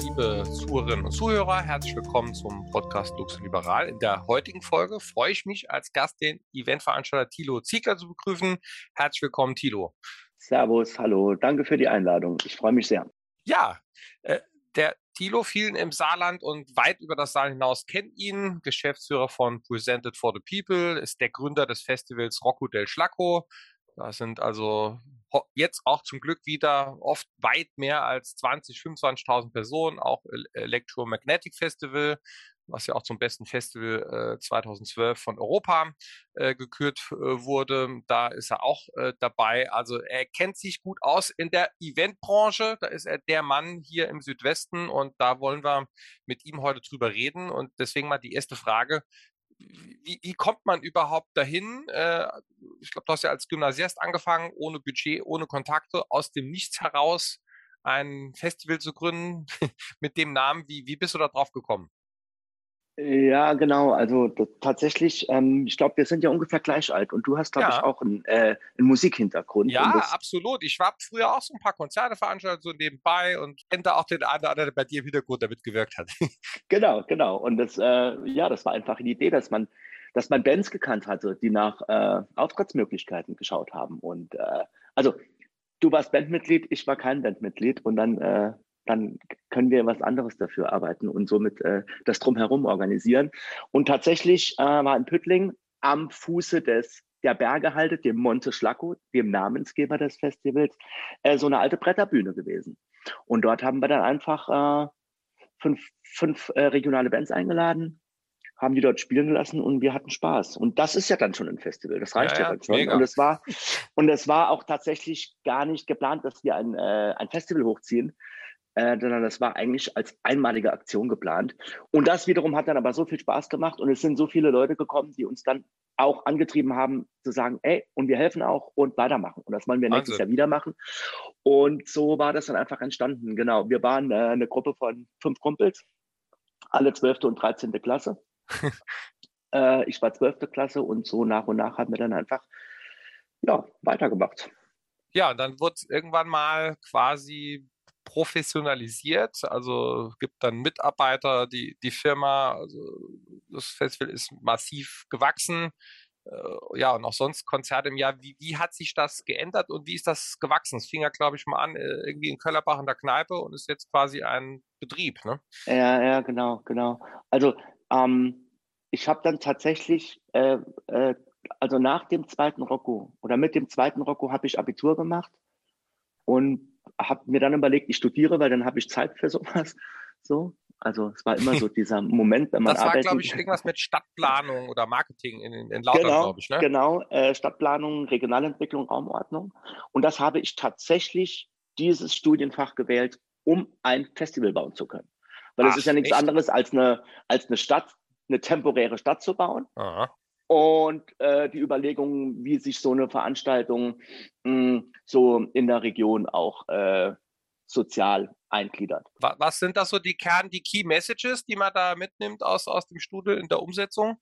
liebe Zuhörerinnen und Zuhörer, herzlich willkommen zum Podcast Lux Liberal. In der heutigen Folge freue ich mich als Gast den Eventveranstalter Thilo Ziegler zu begrüßen. Herzlich willkommen, Thilo. Servus, hallo, danke für die Einladung. Ich freue mich sehr. Ja, äh, der Thilo, vielen im Saarland und weit über das Saal hinaus kennt ihn. Geschäftsführer von Presented for the People, ist der Gründer des Festivals Rocco del Schlacco. Da sind also jetzt auch zum Glück wieder oft weit mehr als 20, 25.000 Personen, auch Electromagnetic Festival, was ja auch zum besten Festival äh, 2012 von Europa äh, gekürt äh, wurde. Da ist er auch äh, dabei. Also er kennt sich gut aus in der Eventbranche. Da ist er der Mann hier im Südwesten und da wollen wir mit ihm heute drüber reden. Und deswegen mal die erste Frage wie, wie kommt man überhaupt dahin? Äh, ich glaube, du hast ja als Gymnasiast angefangen, ohne Budget, ohne Kontakte, aus dem Nichts heraus ein Festival zu gründen mit dem Namen. Wie, wie bist du da drauf gekommen? Ja, genau. Also tatsächlich, ähm, ich glaube, wir sind ja ungefähr gleich alt und du hast, glaube ja. ich, auch einen, äh, einen Musikhintergrund. Ja, absolut. Ich war früher auch so ein paar Konzerte veranstaltet, so nebenbei und kennt da auch den einen oder anderen, der bei dir im Hintergrund damit gewirkt hat. genau, genau. Und das, äh, ja, das war einfach eine Idee, dass man, dass man Bands gekannt hatte, die nach äh, Auftrittsmöglichkeiten geschaut haben. Und äh, also du warst Bandmitglied, ich war kein Bandmitglied und dann äh, dann können wir was anderes dafür arbeiten und somit äh, das drumherum organisieren. Und tatsächlich äh, war in Püttling am Fuße des der Berge haltet, dem Monte Schlacco, dem Namensgeber des Festivals, äh, so eine alte Bretterbühne gewesen. Und dort haben wir dann einfach äh, fünf, fünf äh, regionale Bands eingeladen, haben die dort spielen lassen und wir hatten Spaß. Und das ist ja dann schon ein Festival. Das reicht ja, ja, ja dann schon. Mega. Und es war, und es war auch tatsächlich gar nicht geplant, dass wir ein, äh, ein Festival hochziehen, äh, sondern das war eigentlich als einmalige Aktion geplant. Und das wiederum hat dann aber so viel Spaß gemacht und es sind so viele Leute gekommen, die uns dann auch angetrieben haben zu sagen, ey, und wir helfen auch und weitermachen. Und das wollen wir nächstes Jahr wieder machen. Und so war das dann einfach entstanden. Genau, wir waren äh, eine Gruppe von fünf Kumpels, alle 12. und 13. Klasse. äh, ich war 12. Klasse und so nach und nach haben wir dann einfach ja, weitergemacht. Ja, dann wurde irgendwann mal quasi professionalisiert. Also gibt dann Mitarbeiter, die, die Firma, also das Festival ist massiv gewachsen. Äh, ja, und auch sonst Konzerte im Jahr. Wie, wie hat sich das geändert und wie ist das gewachsen? Es fing ja, glaube ich, mal an, äh, irgendwie in Köllerbach in der Kneipe und ist jetzt quasi ein Betrieb, ne? Ja, ja, genau, genau. Also ähm, ich habe dann tatsächlich, äh, äh, also nach dem zweiten Rocco oder mit dem zweiten Rocco habe ich Abitur gemacht und habe mir dann überlegt, ich studiere, weil dann habe ich Zeit für sowas. So, also es war immer so dieser Moment, wenn man Das war, glaube ich, irgendwas mit Stadtplanung oder Marketing in, in Lautern, genau, glaube ich. Ne? Genau, äh, Stadtplanung, Regionalentwicklung, Raumordnung. Und das habe ich tatsächlich dieses Studienfach gewählt, um ein Festival bauen zu können. Weil es ist ja nichts echt? anderes als eine, als eine Stadt, eine temporäre Stadt zu bauen. Aha und äh, die Überlegung, wie sich so eine Veranstaltung mh, hm, so in der Region auch äh, sozial eingliedert. Was sind das so die Kern, die Key Messages, die man da mitnimmt aus, aus dem Studio in der Umsetzung?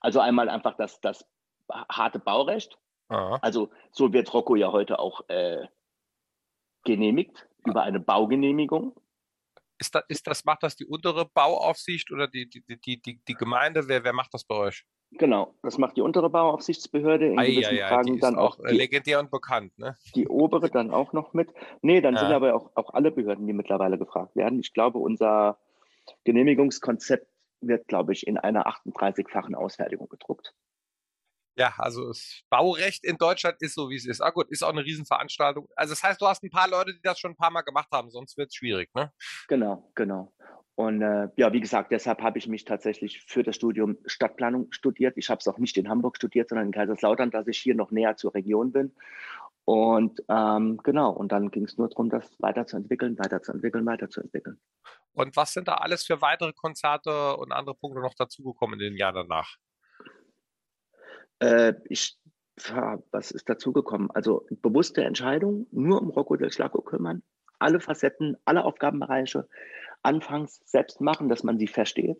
Also einmal einfach das, das harte Baurecht. Aha. Also so wird Rocco ja heute auch äh, genehmigt ah. über eine Baugenehmigung. Ist das, ist das, macht das die untere Bauaufsicht oder die, die, die, die, die Gemeinde? Wer, wer macht das bei euch? Genau, das macht die untere Bauaufsichtsbehörde. In ei, gewissen ei, Fragen dann auch, auch die, legendär und bekannt, ne? Die obere dann auch noch mit. Nee, dann ja. sind aber auch, auch alle Behörden, die mittlerweile gefragt werden. Ich glaube, unser Genehmigungskonzept wird, glaube ich, in einer 38-fachen Ausfertigung gedruckt. Ja, also das Baurecht in Deutschland ist so, wie es ist. Ah gut, ist auch eine Riesenveranstaltung. Also das heißt, du hast ein paar Leute, die das schon ein paar Mal gemacht haben, sonst wird es schwierig, ne? Genau, genau. Und äh, ja, wie gesagt, deshalb habe ich mich tatsächlich für das Studium Stadtplanung studiert. Ich habe es auch nicht in Hamburg studiert, sondern in Kaiserslautern, dass ich hier noch näher zur Region bin. Und ähm, genau, und dann ging es nur darum, das weiterzuentwickeln, weiterzuentwickeln, weiterzuentwickeln. Und was sind da alles für weitere Konzerte und andere Punkte noch dazugekommen in den Jahren danach? Äh, ich, was ist dazugekommen? Also bewusste Entscheidung, nur um Rocco del Schlaco kümmern, alle Facetten, alle Aufgabenbereiche anfangs selbst machen, dass man sie versteht,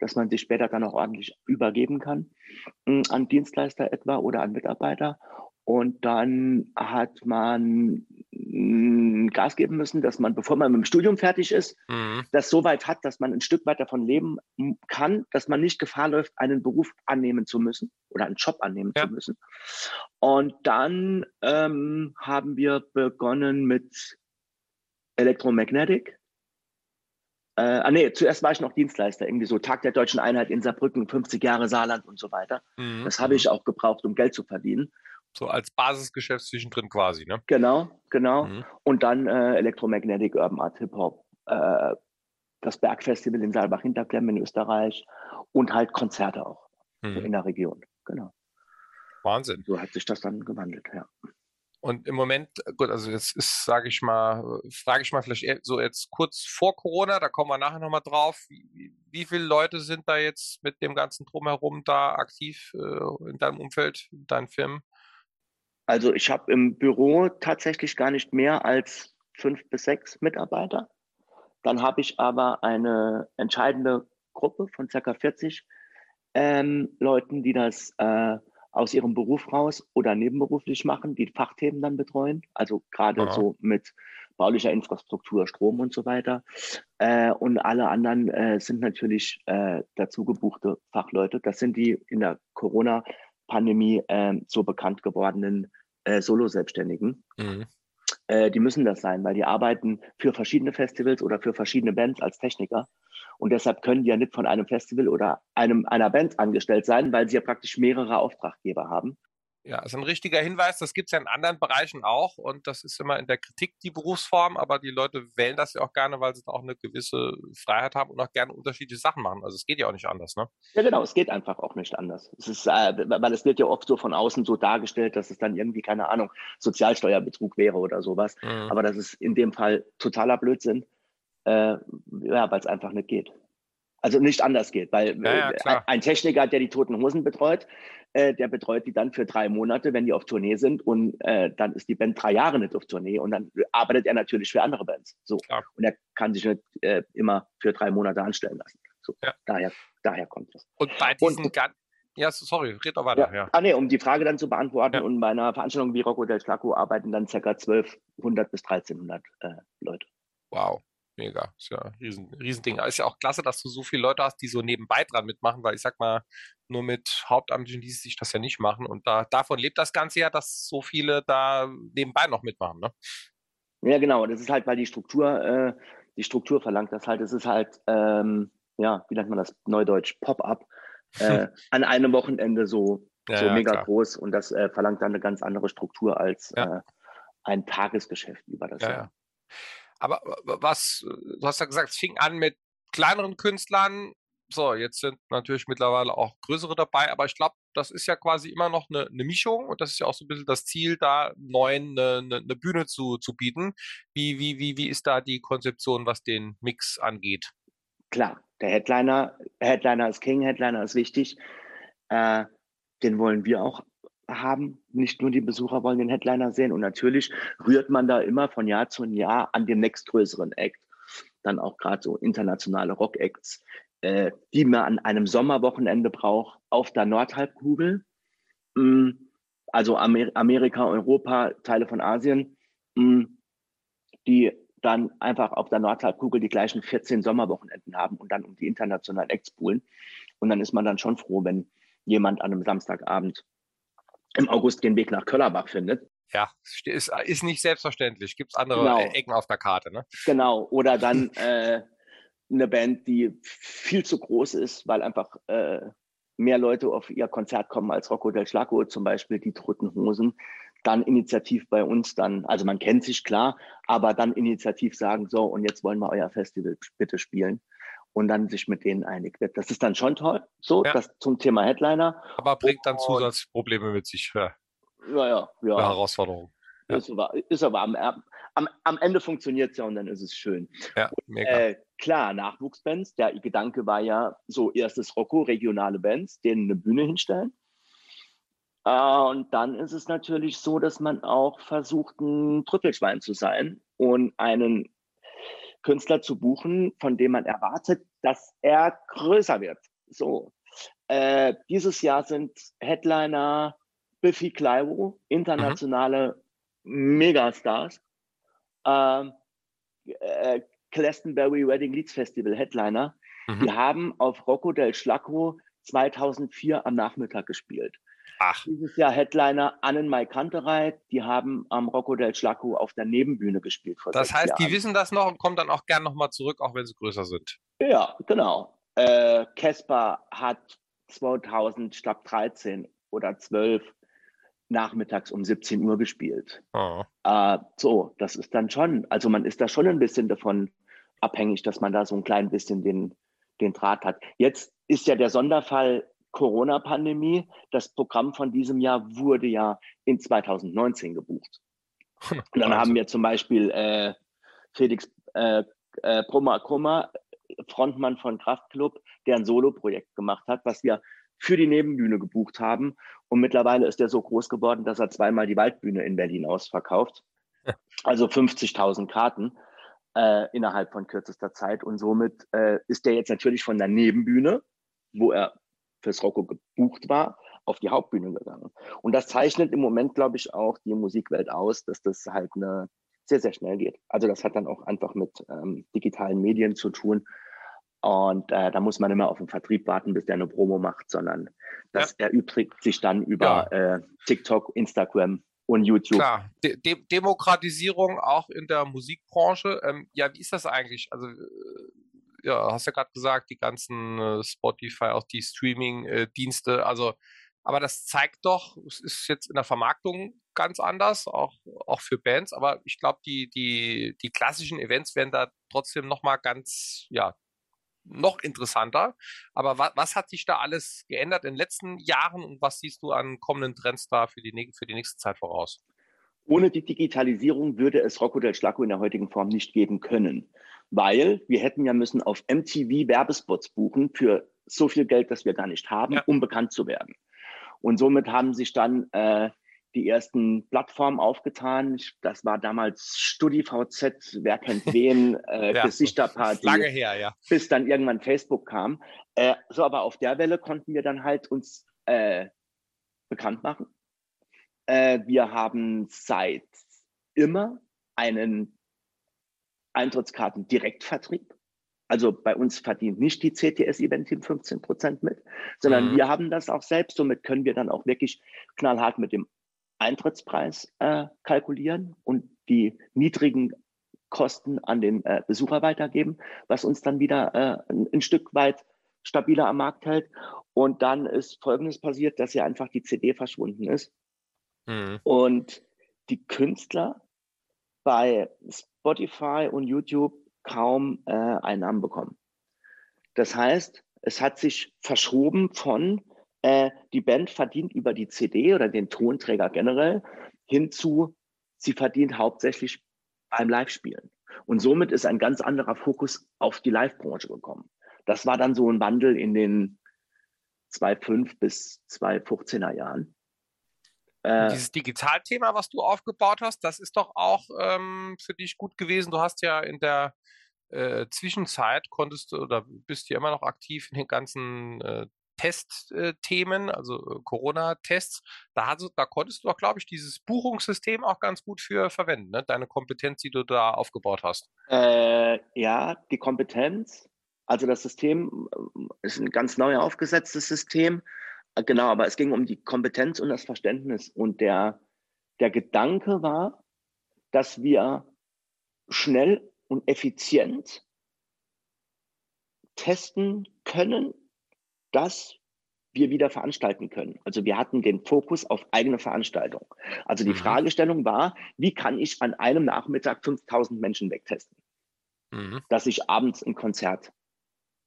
dass man sie später dann auch ordentlich übergeben kann hm, an Dienstleister etwa oder an Mitarbeiter. Und dann hat man mm, Gas geben müssen, dass man, bevor man mit dem Studium fertig ist, mhm. das so weit hat, dass man ein Stück weit davon leben kann, dass man nicht Gefahr läuft, einen Beruf annehmen zu müssen oder einen Job annehmen ja. zu müssen. Und dann ähm, haben wir begonnen mit Electromagnetic. Äh, ah, nee, zuerst war ich noch Dienstleister, irgendwie so Tag der Deutschen Einheit in Saarbrücken, 50 Jahre Saarland und so weiter. Mhm. Das habe ich auch gebraucht, um Geld zu verdienen. So als Basisgeschäft zwischendrin quasi, ne? Genau, genau. Mhm. Und dann äh, Electromagnetic Urban Art Hip Hop, äh, das Bergfestival in Saalbach-Hinterklemm in Österreich und halt Konzerte auch mhm. in der Region. Genau. Wahnsinn. So hat sich das dann gewandelt, ja. Und im Moment, gut, also jetzt ist, sage ich mal, frage ich mal vielleicht so jetzt kurz vor Corona, da kommen wir nachher nochmal drauf. Wie, wie, viele Leute sind da jetzt mit dem ganzen Drumherum da aktiv äh, in deinem Umfeld, in deinen Firmen? Also ich habe im Büro tatsächlich gar nicht mehr als fünf bis sechs Mitarbeiter. Dann habe ich aber eine entscheidende Gruppe von circa 40 ähm, Leuten, die das äh, aus ihrem Beruf raus oder nebenberuflich machen, die Fachthemen dann betreuen. Also gerade so mit baulicher Infrastruktur, Strom und so weiter. Äh, und alle anderen äh, sind natürlich äh, dazu gebuchte Fachleute. Das sind die in der Corona- Pandemie äh, so bekannt gewordenen äh, Solo-Selbstständigen. Mhm. Äh, die müssen das sein, weil die arbeiten für verschiedene Festivals oder für verschiedene Bands als Techniker. Und deshalb können die ja nicht von einem Festival oder einem, einer Band angestellt sein, weil sie ja praktisch mehrere Auftraggeber haben. Ja, ist ein richtiger Hinweis. Das gibt es ja in anderen Bereichen auch. Und das ist immer in der Kritik die Berufsform. Aber die Leute wählen das ja auch gerne, weil sie auch eine gewisse Freiheit haben und auch gerne unterschiedliche Sachen machen. Also es geht ja auch nicht anders, ne? Ja, genau. Es geht einfach auch nicht anders. Es ist, äh, weil es wird ja oft so von außen so dargestellt, dass es dann irgendwie, keine Ahnung, Sozialsteuerbetrug wäre oder sowas. Mhm. Aber das ist in dem Fall totaler Blödsinn. Äh, ja, weil es einfach nicht geht. Also nicht anders geht, weil ja, ja, äh, ein Techniker, der die Toten Hosen betreut, äh, der betreut die dann für drei Monate, wenn die auf Tournee sind und äh, dann ist die Band drei Jahre nicht auf Tournee und dann arbeitet er natürlich für andere Bands. So. Klar. Und er kann sich nicht äh, immer für drei Monate anstellen lassen. So. Ja. Daher, daher kommt das. Und bei diesen und, ja, sorry, red doch weiter. Ja. Ja. Ah, nee, um die Frage dann zu beantworten, und bei einer Veranstaltung wie Rocco del Schlacco arbeiten dann ca. 1200 bis 1300 äh, Leute. Wow. Mega. Ist ja ein riesen, Riesending. ist ja auch klasse, dass du so viele Leute hast, die so nebenbei dran mitmachen, weil ich sag mal, nur mit Hauptamtlichen ließ sich das ja nicht machen. Und da, davon lebt das Ganze ja, dass so viele da nebenbei noch mitmachen, ne? Ja, genau. Das ist halt, weil die Struktur, äh, die Struktur verlangt das halt. Es ist halt, ähm, ja, wie nennt man das Neudeutsch, Pop-up, äh, an einem Wochenende so, ja, so ja, mega klar. groß. Und das äh, verlangt dann eine ganz andere Struktur als ja. Äh, ein Tagesgeschäft über das Jahr. Aber was, du hast ja gesagt, es fing an mit kleineren Künstlern. So, jetzt sind natürlich mittlerweile auch größere dabei, aber ich glaube, das ist ja quasi immer noch eine, eine, Mischung und das ist ja auch so ein bisschen das Ziel, da neuen eine, eine, eine Bühne zu, zu bieten. Wie, wie, wie, wie ist da die Konzeption, was den Mix angeht? Klar, der Headliner, Headliner ist King, Headliner ist wichtig. Äh, den wollen wir auch haben. Nicht nur die Besucher wollen den Headliner sehen. Und natürlich rührt man da immer von Jahr zu Jahr an den nächstgrößeren Act. Dann auch gerade so internationale Rock-Acts, äh, die man an einem Sommerwochenende braucht auf der Nordhalbkugel. Mm, also Amer Amerika, Europa, Teile von Asien, mm, die dann einfach auf der Nordhalbkugel die gleichen 14 Sommerwochenenden haben und dann um die internationalen Acts poolen. Und dann ist man dann schon froh, wenn jemand an einem Samstagabend im August den Weg nach Köllerbach findet. Ja, ist, ist nicht selbstverständlich. Gibt es andere genau. Ecken auf der Karte, ne? Genau. Oder dann äh, eine Band, die viel zu groß ist, weil einfach äh, mehr Leute auf ihr Konzert kommen als Rocco del Schlaco, zum Beispiel die Toten Hosen. Dann initiativ bei uns dann, also man kennt sich klar, aber dann initiativ sagen, so, und jetzt wollen wir euer Festival bitte spielen und dann sich mit denen einig wird. Das ist dann schon toll, so, ja. das zum Thema Headliner. Aber bringt dann Zusatzprobleme mit sich. Ja, ja, ja. ja. Herausforderung. Ja. Ist aber, ist aber am, am, am Ende funktioniert es ja und dann ist es schön. Ja, mega. Äh, klar, Nachwuchsbands, der Gedanke war ja so erstes Rocco, regionale Bands, denen eine Bühne hinstellen. Äh, und dann ist es natürlich so, dass man auch versucht, ein Trüffelschwein zu sein und einen Künstler zu buchen, von dem man erwartet, dass er größer wird. So. Äh, dieses Jahr sind Headliner Biffy Clyro, internationale mhm. Megastars. ähm, äh, Glastonbury Wedding Leeds Festival Headliner. Mhm. Die haben auf Rocco del Schlacco 2004 am Nachmittag gespielt. Ach. Dieses Jahr Headliner Annen Mai Kanterei, die haben am Rocco del Schlacco auf der Nebenbühne gespielt. das heißt, Jahren. die wissen das noch und kommen dann auch gern nochmal zurück, auch wenn sie größer sind. Ja, genau. Äh, Casper äh, hat 2000, ich glaube 13 oder 12 nachmittags um 17 Uhr gespielt. Oh. Äh, so, das ist dann schon, also man ist da schon ein bisschen davon abhängig, dass man da so ein klein bisschen den, den Draht hat. Jetzt ist ja der Sonderfall Corona-Pandemie. Das Programm von diesem Jahr wurde ja in 2019 gebucht. Und dann haben wir zum Beispiel äh, Felix äh, äh, Brummer Kummer, Frontmann von Kraftklub, der ein Solo-Projekt gemacht hat, was wir für die Nebenbühne gebucht haben. Und mittlerweile ist er so groß geworden, dass er zweimal die Waldbühne in Berlin ausverkauft. Also 50.000 Karten äh, innerhalb von kürzester Zeit. Und somit äh, ist er jetzt natürlich von der Nebenbühne, wo er fürs Rocco gebucht war, auf die Hauptbühne gegangen. Und das zeichnet im Moment, glaube ich, auch die Musikwelt aus, dass das halt eine sehr, sehr schnell geht. Also das hat dann auch einfach mit ähm, digitalen Medien zu tun. Und äh, da muss man immer auf den Vertrieb warten, bis der eine Promo macht, sondern das ja. erübrigt sich dann über ja. äh, TikTok, Instagram und YouTube. Klar, De De Demokratisierung auch in der Musikbranche. Ähm, ja, wie ist das eigentlich? Also äh, ja, hast ja gerade gesagt, die ganzen äh, Spotify, auch die Streaming-Dienste. Also, aber das zeigt doch, es ist jetzt in der Vermarktung ganz anders, auch, auch für Bands. Aber ich glaube, die, die, die klassischen Events werden da trotzdem nochmal ganz, ja, noch interessanter. Aber wa was hat sich da alles geändert in den letzten Jahren und was siehst du an kommenden Trends da für die, für die nächste Zeit voraus? Ohne die Digitalisierung würde es Rocco del Schlacco in der heutigen Form nicht geben können weil wir hätten ja müssen auf MTV Werbespots buchen für so viel Geld, das wir gar nicht haben, ja. um bekannt zu werden. Und somit haben sich dann äh, die ersten Plattformen aufgetan. Das war damals StudiVZ, wer kennt wen, äh, ja, Gesichterparty. Lange her, ja. Bis dann irgendwann Facebook kam. Äh, so, aber auf der Welle konnten wir dann halt uns äh, bekannt machen. Äh, wir haben seit immer einen Eintrittskarten Direktvertrieb. Also bei uns verdient nicht die CTS Event Team 15 Prozent mit, sondern mhm. wir haben das auch selbst. Somit können wir dann auch wirklich knallhart mit dem Eintrittspreis äh, kalkulieren und die niedrigen Kosten an den äh, Besucher weitergeben, was uns dann wieder äh, ein, ein, Stück weit stabiler am Markt hält. Und dann ist Folgendes passiert, dass ja einfach die CD verschwunden ist. Mhm. Und die Künstler bei Spotify und YouTube kaum äh, Einnahmen bekommen. Das heißt, es hat sich verschoben von äh, die Band verdient über die CD oder den Tonträger generell hinzu, sie verdient hauptsächlich beim Live-Spielen. Und somit ist ein ganz anderer Fokus auf die Live-Branche gekommen. Das war dann so ein Wandel in den 2005 bis 2015er Jahren. Äh, dieses Digitalthema, was du aufgebaut hast, das ist doch auch ähm, für dich gut gewesen. Du hast ja in der äh, Zwischenzeit konntest du oder bist ja immer noch aktiv in den ganzen äh, Testthemen, also äh, Corona-Tests. Da, da konntest du auch, glaube ich, dieses Buchungssystem auch ganz gut für verwenden, ne? deine Kompetenz, die du da aufgebaut hast. Äh, ja, die Kompetenz. Also das System äh, ist ein ganz neu aufgesetztes System. Äh, genau, aber es ging um die Kompetenz und das Verständnis. Und der, der Gedanke war, dass wir schnell und effizient testen können, dass wir wieder veranstalten können. Also wir hatten den Fokus auf eigene Veranstaltung. Also die mhm. Fragestellung war, wie kann ich an einem Nachmittag 5000 Menschen wegtesten, mhm. dass ich abends ein Konzert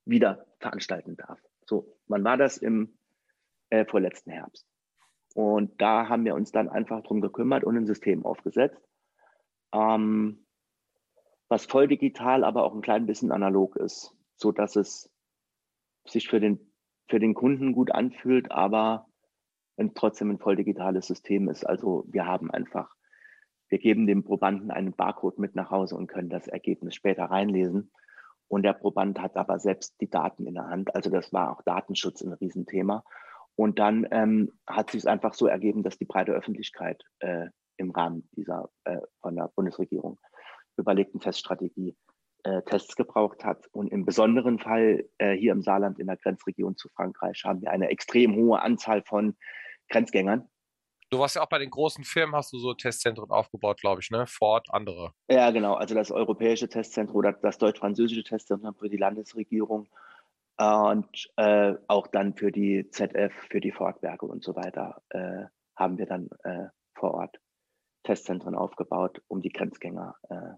wieder veranstalten darf. So, wann war das im äh, vorletzten Herbst. Und da haben wir uns dann einfach drum gekümmert und ein System aufgesetzt, ähm, was voll digital, aber auch ein klein bisschen analog ist, so dass es sich für den, für den Kunden gut anfühlt, aber trotzdem ein voll digitales System ist. Also wir haben einfach, wir geben dem Probanden einen Barcode mit nach Hause und können das Ergebnis später reinlesen. Und der Proband hat aber selbst die Daten in der Hand. Also das war auch Datenschutz ein Riesenthema. Und dann ähm, hat sich es einfach so ergeben, dass die breite Öffentlichkeit äh, im Rahmen dieser äh, von der Bundesregierung überlegten Teststrategie äh, Tests gebraucht hat. Und im besonderen Fall äh, hier im Saarland in der Grenzregion zu Frankreich haben wir eine extrem hohe Anzahl von Grenzgängern. Du warst ja auch bei den großen Firmen, hast du so Testzentren aufgebaut, glaube ich, ne? Ford, andere. Ja, genau. Also das europäische Testzentrum oder das deutsch-französische Testzentrum für die Landesregierung und äh, auch dann für die ZF, für die Fordwerke und so weiter äh, haben wir dann äh, vor Ort Testzentren aufgebaut, um die Grenzgänger äh,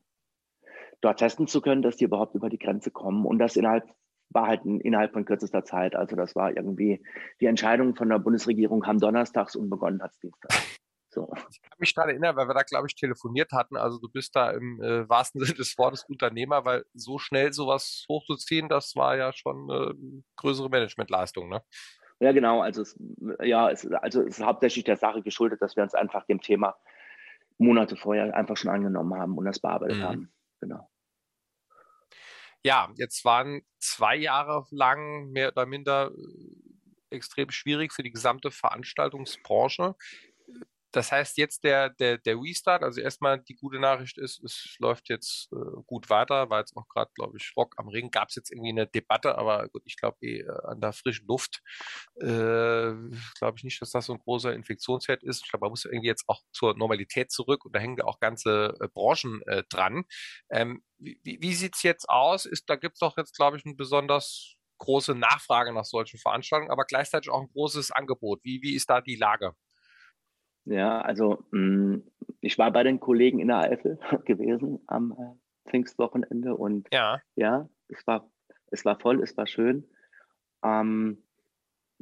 dort testen zu können, dass die überhaupt über die Grenze kommen. Und das innerhalb war halt innerhalb von kürzester Zeit. Also das war irgendwie, die Entscheidung von der Bundesregierung kam donnerstags und begonnen hat es dienstags. So. Ich kann mich daran erinnern, weil wir da, glaube ich, telefoniert hatten. Also du bist da im äh, wahrsten Sinne des Wortes Unternehmer, weil so schnell sowas hochzuziehen, das war ja schon eine äh, größere Managementleistung, ne? Ja, genau. Also es, ja, es, also es ist hauptsächlich der Sache geschuldet, dass wir uns einfach dem Thema Monate vorher einfach schon angenommen haben und das bearbeitet mhm. haben. Genau. Ja, jetzt waren zwei Jahre lang mehr oder minder äh, extrem schwierig für die gesamte Veranstaltungsbranche. Das heißt, jetzt der, der, der Restart, also erstmal die gute Nachricht ist, es läuft jetzt äh, gut weiter, war jetzt auch gerade, glaube ich, Rock am Ring. Gab es jetzt irgendwie eine Debatte, aber gut, ich glaube eh äh, an der frischen Luft äh, glaube ich nicht, dass das so ein großer Infektionsherd ist. Ich glaube, man muss irgendwie jetzt auch zur Normalität zurück und da hängen ja auch ganze äh, Branchen äh, dran. Ähm, wie wie sieht es jetzt aus? Ist, da gibt es doch jetzt, glaube ich, ein besonders große Nachfrage nach solchen Veranstaltungen, aber gleichzeitig auch ein großes Angebot. Wie, wie ist da die Lage? Ja, also mh, hm, ich war bei den Kollegen in der Eifel gewesen am äh, Pfingstwochenende und ja, ja es, war, es war voll, es war schön. Ähm,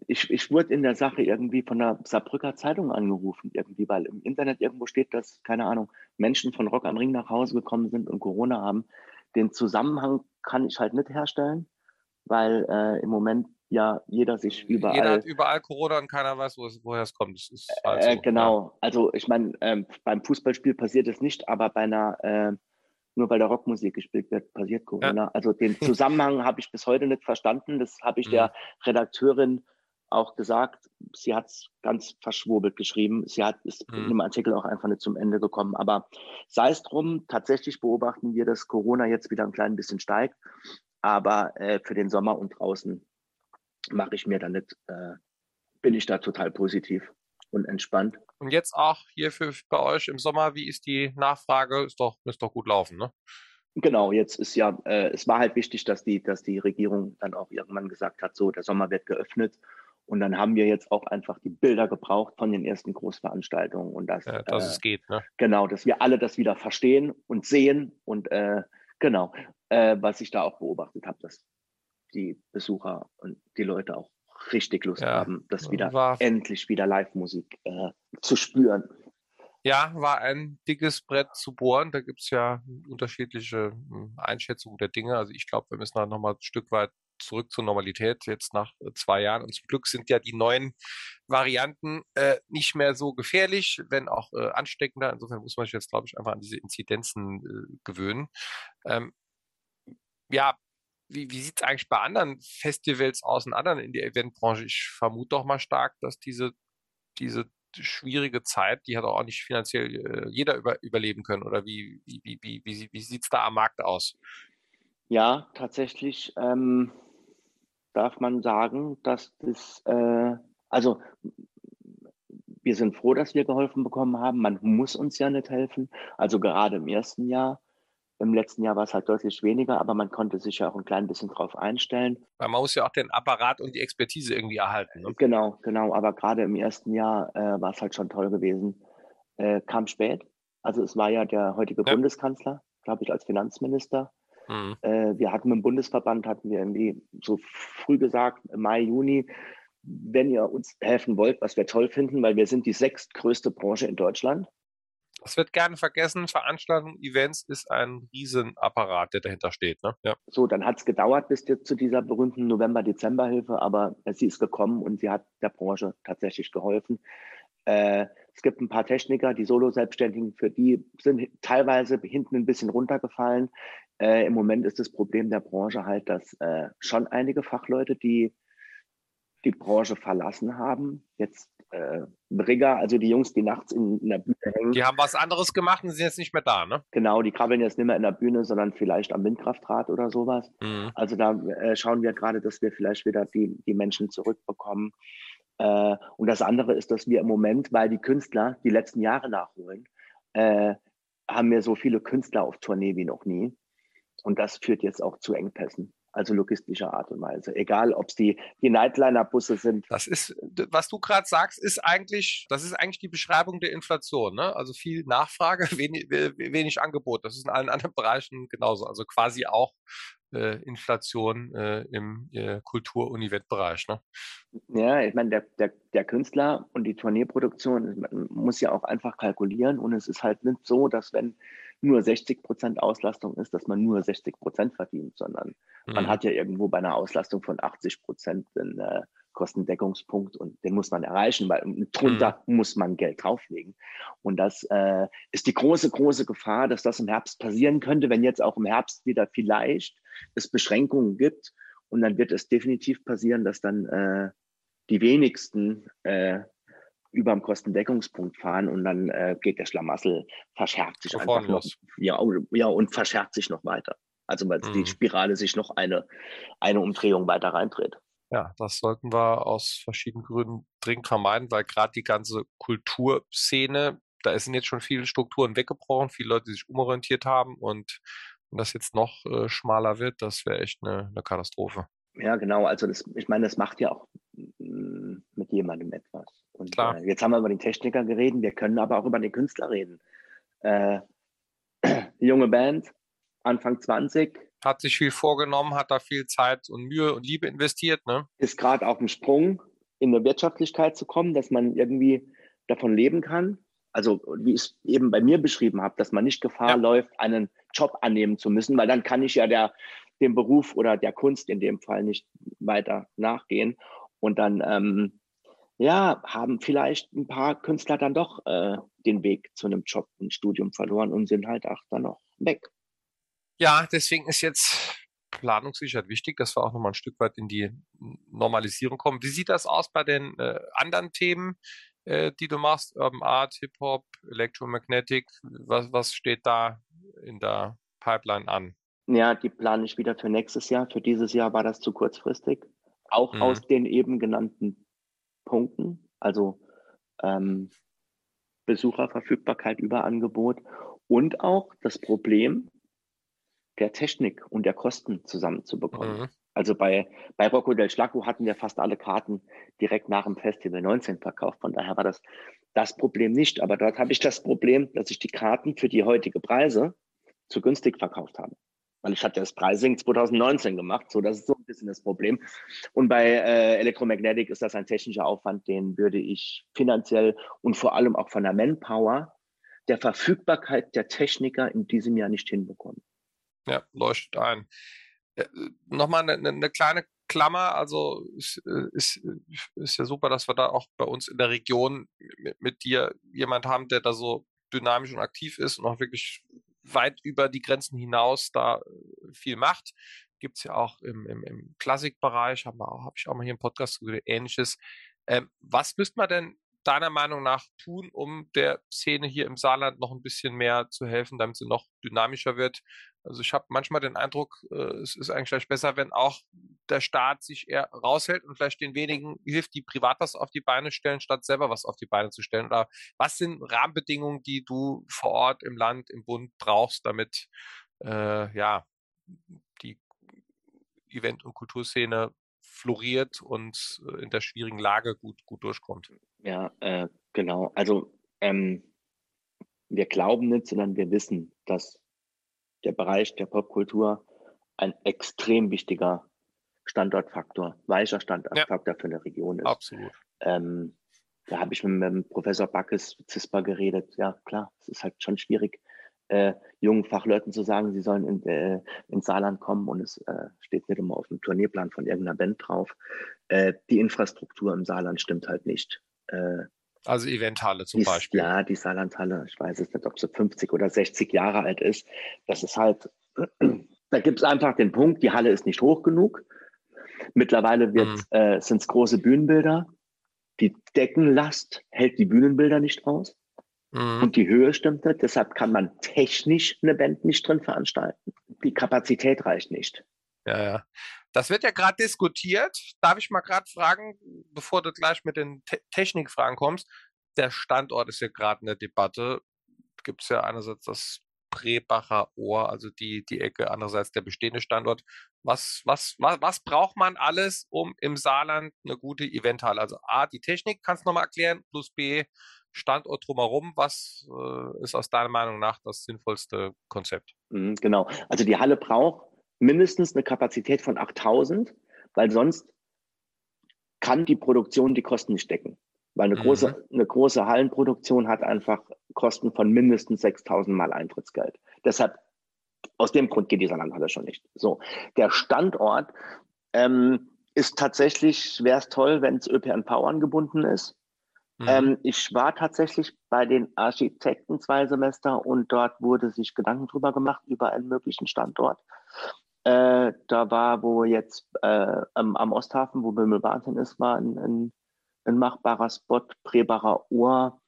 ich, ich wurde in der Sache irgendwie von der Saarbrücker Zeitung angerufen, irgendwie, weil im Internet irgendwo steht, dass, keine Ahnung, Menschen von Rock am Ring nach Hause gekommen sind und Corona haben. Den Zusammenhang kann ich halt nicht herstellen, weil äh, im Moment ja jeder sich überall. Jeder hat überall Corona und keiner weiß, wo es, woher es kommt. Halt so, äh, genau. Ja. Also ich meine, ähm, beim Fußballspiel passiert es nicht, aber bei einer, äh, nur weil der Rockmusik gespielt wird, passiert Corona. Ja. Also den Zusammenhang habe ich bis heute nicht verstanden. Das habe ich mhm. der Redakteurin auch gesagt. Sie hat es ganz verschwurbelt geschrieben. Sie hat ist mhm. in dem Artikel auch einfach nicht zum Ende gekommen. Aber sei es drum, tatsächlich beobachten wir, dass Corona jetzt wieder ein klein bisschen steigt. Aber äh, für den Sommer und draußen mache ich mir da nicht, äh, bin ich da total positiv und entspannt. Und jetzt auch hier für, bei euch im Sommer, wie ist die Nachfrage? Ist doch, ist doch gut laufen, ne? Genau, jetzt ist ja, äh, es war halt wichtig, dass die, dass die Regierung dann auch irgendwann gesagt hat, so, der Sommer wird geöffnet. Und dann haben wir jetzt auch einfach die Bilder gebraucht von den ersten Großveranstaltungen und das, ja, dass äh, es geht, ne? Genau, dass wir alle das wieder verstehen und sehen und äh, genau, äh, was ich da auch beobachtet habe, dass die Besucher und die Leute auch richtig Lust ja, haben, das wieder war, endlich wieder Live-Musik äh, zu spüren. Ja, war ein dickes Brett zu bohren. Da gibt es ja unterschiedliche hm, Einschätzungen der Dinge. Also ich glaube, wir müssen da nochmal ein Stück weit zurück zur Normalität jetzt nach äh, zwei Jahren. Und zum Glück sind ja die neuen Varianten äh, nicht mehr so gefährlich, wenn auch äh, ansteckender. Insofern muss man sich jetzt, glaube ich, einfach an diese Inzidenzen äh, gewöhnen. Ähm, ja, wie, wie sieht es eigentlich bei anderen Festivals aus und anderen in der Eventbranche? Ich vermute doch mal stark, dass diese, diese schwierige Zeit, die hat auch nicht finanziell äh, jeder über, überleben können. Oder wie, wie, wie, wie, wie, wie sieht es da am Markt aus? Ja, tatsächlich ähm, darf man sagen, dass das, äh, also wir sind froh, dass wir geholfen bekommen haben. Man muss uns ja nicht helfen. Also gerade im ersten Jahr im letzten Jahr war es halt deutlich weniger, aber man konnte sich ja auch ein klein bisschen drauf einstellen. Weil man muss ja auch den Apparat und die Expertise irgendwie erhalten. Ne? Genau, genau. Aber gerade im ersten Jahr äh, war es halt schon toll gewesen. Äh, kam spät. Also es war ja der heutige ja. Bundeskanzler, glaube ich, als Finanzminister. Mhm. Äh, wir hatten im Bundesverband, hatten wir irgendwie so früh gesagt, Mai, Juni, wenn ihr uns helfen wollt, was wir toll finden, weil wir sind die sechstgrößte Branche in Deutschland. Es wird gerne vergessen, Veranstaltungen, Events ist ein Riesenapparat, der dahinter steht. Ne? Ja. So, dann hat es gedauert bis zu dieser berühmten November-Dezember-Hilfe, aber sie ist gekommen und sie hat der Branche tatsächlich geholfen. Äh, es gibt ein paar Techniker, die Solo-Selbstständigen, für die sind teilweise hinten ein bisschen runtergefallen. Äh, Im Moment ist das Problem der Branche halt, dass äh, schon einige Fachleute, die die Branche verlassen haben, jetzt äh, Brigger, also die Jungs, die nachts in, in, der Bühne hängen. Die haben was anderes gemacht und sind jetzt nicht mehr da, ne? Genau, die krabbeln jetzt nicht mehr in der Bühne, sondern vielleicht am Windkraftrad oder sowas. Mhm. Also da äh, schauen wir gerade, dass wir vielleicht wieder die, die Menschen zurückbekommen. Äh, und das andere ist, dass wir im Moment, weil die Künstler die letzten Jahre nachholen, äh, haben wir so viele Künstler auf Tournee wie noch nie. Und das führt jetzt auch zu Engpässen also logistischer Art und Weise. Egal, ob es die, die Nightliner-Busse sind. Das ist, was du gerade sagst, ist eigentlich, das ist eigentlich die Beschreibung der Inflation. Ne? Also viel Nachfrage, wenig, wenig Angebot. Das ist in allen anderen Bereichen genauso. Also quasi auch äh, Inflation äh, im äh, Kultur- und Eventbereich. Ne? Ja, ich meine, der, der, der Künstler und die Tourneeproduktion muss ja auch einfach kalkulieren und es ist halt nicht so, dass wenn nur 60 Prozent Auslastung ist, dass man nur 60 Prozent verdient, sondern mhm. man hat ja irgendwo bei einer Auslastung von 80 Prozent einen äh, Kostendeckungspunkt und den muss man erreichen, weil drunter mhm. muss man Geld drauflegen. Und das äh, ist die große, große Gefahr, dass das im Herbst passieren könnte, wenn jetzt auch im Herbst wieder vielleicht es Beschränkungen gibt. Und dann wird es definitiv passieren, dass dann äh, die wenigsten äh, über dem Kostendeckungspunkt fahren und dann äh, geht der Schlamassel, verschärft sich Sofort einfach los. noch. Ja, ja, und verschärft sich noch weiter. Also weil mhm. die Spirale sich noch eine, eine Umdrehung weiter reindreht. Ja, das sollten wir aus verschiedenen Gründen dringend vermeiden, weil gerade die ganze Kulturszene, da sind jetzt schon viele Strukturen weggebrochen, viele Leute, die sich umorientiert haben und wenn das jetzt noch äh, schmaler wird, das wäre echt eine, eine Katastrophe. Ja, genau. Also das, ich meine, das macht ja auch mit jemandem etwas. Und Klar. Äh, jetzt haben wir über den Techniker geredet, wir können aber auch über den Künstler reden. Äh, junge Band, Anfang 20. Hat sich viel vorgenommen, hat da viel Zeit und Mühe und Liebe investiert, ne? Ist gerade auf dem Sprung, in eine Wirtschaftlichkeit zu kommen, dass man irgendwie davon leben kann. Also, wie ich es eben bei mir beschrieben habe, dass man nicht Gefahr ja. läuft, einen Job annehmen zu müssen, weil dann kann ich ja der, dem Beruf oder der Kunst in dem Fall nicht weiter nachgehen. Und dann ähm, ja, haben vielleicht ein paar Künstler dann doch äh, den Weg zu einem Job, ein Studium verloren und sind halt auch dann noch weg. Ja, deswegen ist jetzt Planungssicherheit wichtig, dass wir auch nochmal ein Stück weit in die Normalisierung kommen. Wie sieht das aus bei den äh, anderen Themen, äh, die du machst? Urban Art, Hip-Hop, Electromagnetic, was, was steht da in der Pipeline an? Ja, die plane ich wieder für nächstes Jahr. Für dieses Jahr war das zu kurzfristig. Auch mhm. aus den eben genannten Punkten, also ähm, Besucherverfügbarkeit über Angebot und auch das Problem der Technik und der Kosten zusammenzubekommen. Mhm. Also bei, bei Rocco del Schlacco hatten wir fast alle Karten direkt nach dem Festival 19 verkauft. Von daher war das das Problem nicht. Aber dort habe ich das Problem, dass ich die Karten für die heutige Preise zu günstig verkauft habe weil ich hatte das Pricing 2019 gemacht, so das ist so ein bisschen das Problem. Und bei äh, Electromagnetic ist das ein technischer Aufwand, den würde ich finanziell und vor allem auch von der Manpower, der Verfügbarkeit der Techniker in diesem Jahr nicht hinbekommen. Ja, leuchtet ein. Äh, Nochmal eine, eine kleine Klammer, also ist, äh, ist, ist ja super, dass wir da auch bei uns in der Region mit, mit dir jemand haben, der da so dynamisch und aktiv ist und auch wirklich weit über die Grenzen hinaus da äh, viel macht. Gibt es ja auch im, im, im Klassikbereich, habe hab ich auch mal hier im Podcast gehört, ähnliches. Ähm, was müsste man denn deiner Meinung nach tun, um der Szene hier im Saarland noch ein bisschen mehr zu helfen, damit sie noch dynamischer wird? Also ich habe manchmal den Eindruck, äh, es ist eigentlich vielleicht besser, wenn auch der Staat sich eher raushält und vielleicht den wenigen hilft, die privat was auf die Beine stellen, statt selber was auf die Beine zu stellen. Oder was sind Rahmenbedingungen, die du vor Ort im Land, im Bund brauchst, damit äh, ja die Event- und Kulturszene floriert und äh, in der schwierigen Lage gut, gut durchkommt? Ja, äh, genau. Also ähm, wir glauben nicht, sondern wir wissen, dass der Bereich der Popkultur ein extrem wichtiger Standortfaktor, weicher Standortfaktor ja. für eine Region ist. Absolut. Ähm, da habe ich mit, mit Professor Backes CISPA geredet. Ja, klar, es ist halt schon schwierig, äh, jungen Fachleuten zu sagen, sie sollen in, äh, ins Saarland kommen und es äh, steht nicht immer auf dem Turnierplan von irgendeiner Band drauf. Äh, die Infrastruktur im Saarland stimmt halt nicht. Also Eventhalle zum die, Beispiel. Ja, die Saarlandhalle, ich weiß es nicht, ob sie 50 oder 60 Jahre alt ist. Das ist halt, da gibt es einfach den Punkt, die Halle ist nicht hoch genug. Mittlerweile mhm. äh, sind es große Bühnenbilder. Die Deckenlast hält die Bühnenbilder nicht aus. Mhm. Und die Höhe stimmt nicht. Deshalb kann man technisch eine Band nicht drin veranstalten. Die Kapazität reicht nicht. Ja, ja. Das wird ja gerade diskutiert. Darf ich mal gerade fragen, bevor du gleich mit den Te Technikfragen kommst? Der Standort ist ja gerade eine Debatte. Gibt es ja einerseits das Prebacher Ohr, also die, die Ecke, andererseits der bestehende Standort. Was, was, was, was braucht man alles, um im Saarland eine gute Eventhalle? Also A, die Technik, kannst du nochmal erklären, plus B, Standort drumherum. Was äh, ist aus deiner Meinung nach das sinnvollste Konzept? Mhm, genau. Also die Halle braucht mindestens eine Kapazität von 8000, weil sonst kann die Produktion die Kosten nicht decken. Weil eine, mhm. große, eine große Hallenproduktion hat einfach Kosten von mindestens 6000 Mal Eintrittsgeld. Deshalb, aus dem Grund geht dieser Landhalle schon nicht. So, der Standort ähm, ist tatsächlich, wäre es toll, wenn es ÖPNV angebunden ist. Mhm. Ähm, ich war tatsächlich bei den Architekten zwei Semester und dort wurde sich Gedanken drüber gemacht, über einen möglichen Standort. Äh, da war, wo jetzt äh, am, am, Osthafen, wo Böhmelbarten ist, war ein, ein, ein, machbarer Spot, Prebacher Ohr.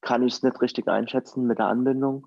Kann ich es nicht richtig einschätzen mit der Anbindung.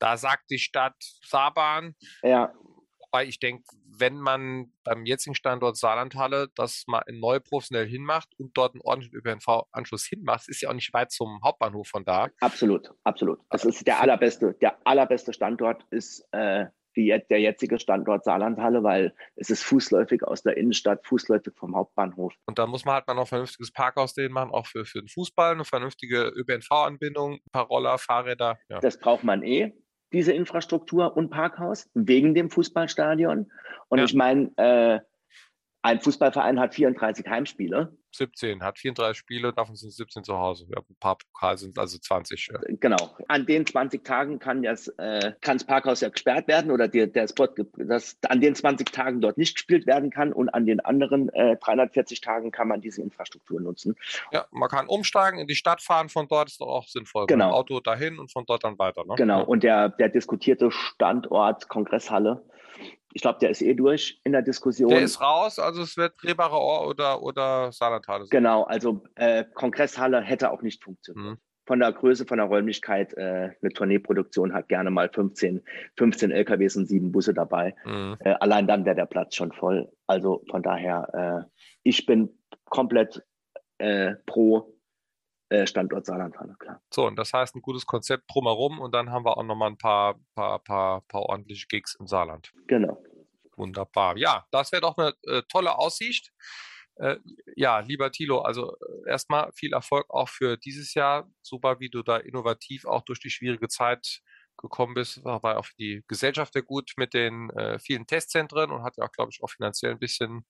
Da sagt die Stadt Saarbahn, ja. wobei ich denke, wenn man beim jetzigen Standort Saarlandhalle das mal neu professionell hinmacht und dort einen ordentlichen ÖPNV-Anschluss hinmacht, ist ja auch nicht weit zum Hauptbahnhof von da. Absolut, absolut. Das ist der allerbeste, der allerbeste Standort ist äh, die, der jetzige Standort Saarlandhalle, weil es ist fußläufig aus der Innenstadt, fußläufig vom Hauptbahnhof. Und da muss man halt mal noch ein vernünftiges Parkhaus denen machen, auch für, für den Fußball, eine vernünftige ÖPNV-Anbindung, ein paar Roller, Fahrräder. Ja. Das braucht man eh diese Infrastruktur und Parkhaus wegen dem Fußballstadion. Und ja. ich meine, äh, ein Fußballverein hat 34 Heimspiele. 17, hat 34 Spiele, davon sind 17 zu Hause. Ja, ein paar Pokal sind also 20. Ja. Genau. An den 20 Tagen kann das, äh, kann das Parkhaus ja gesperrt werden oder die, der Spot, dass an den 20 Tagen dort nicht gespielt werden kann und an den anderen äh, 340 Tagen kann man diese Infrastruktur nutzen. Ja, man kann umsteigen, in die Stadt fahren, von dort ist doch auch sinnvoll. Genau. Mit dem Auto dahin und von dort dann weiter. Ne? Genau. Und der, der diskutierte Standort Kongresshalle ich glaube, der ist eh durch in der Diskussion. Der ist raus, also es wird Drehbarer Ohr oder, oder Saarlandhalle. Genau, also äh, Kongresshalle hätte auch nicht funktioniert. Mhm. Von der Größe, von der Räumlichkeit, äh, eine Tourneeproduktion hat gerne mal 15, 15 LKWs und sieben Busse dabei. Mhm. Äh, allein dann wäre der Platz schon voll. Also von daher, äh, ich bin komplett äh, pro Standort Saarlandhalle, klar. So, und das heißt ein gutes Konzept drumherum und dann haben wir auch nochmal ein paar, paar, paar, paar ordentliche Gigs im Saarland. Genau. Wunderbar. Ja, das wäre doch eine äh, tolle Aussicht. Äh, ja, lieber Thilo, also äh, erstmal viel Erfolg auch für dieses Jahr. Super, wie du da innovativ auch durch die schwierige Zeit gekommen bist. War auch für die Gesellschaft sehr gut mit den äh, vielen Testzentren und hat ja auch, glaube ich, auch finanziell ein bisschen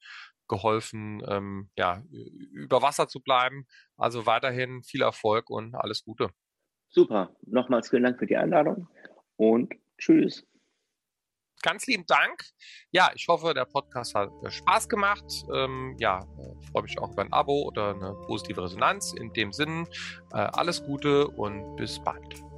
geholfen, ähm, ja, über Wasser zu bleiben. Also weiterhin viel Erfolg und alles Gute. Super. Nochmals vielen Dank für die Einladung und tschüss. Ganz lieben Dank. Ja, ich hoffe, der Podcast hat Spaß gemacht. Ähm, ja, freue mich auch über ein Abo oder eine positive Resonanz. In dem Sinn, äh, alles Gute und bis bald.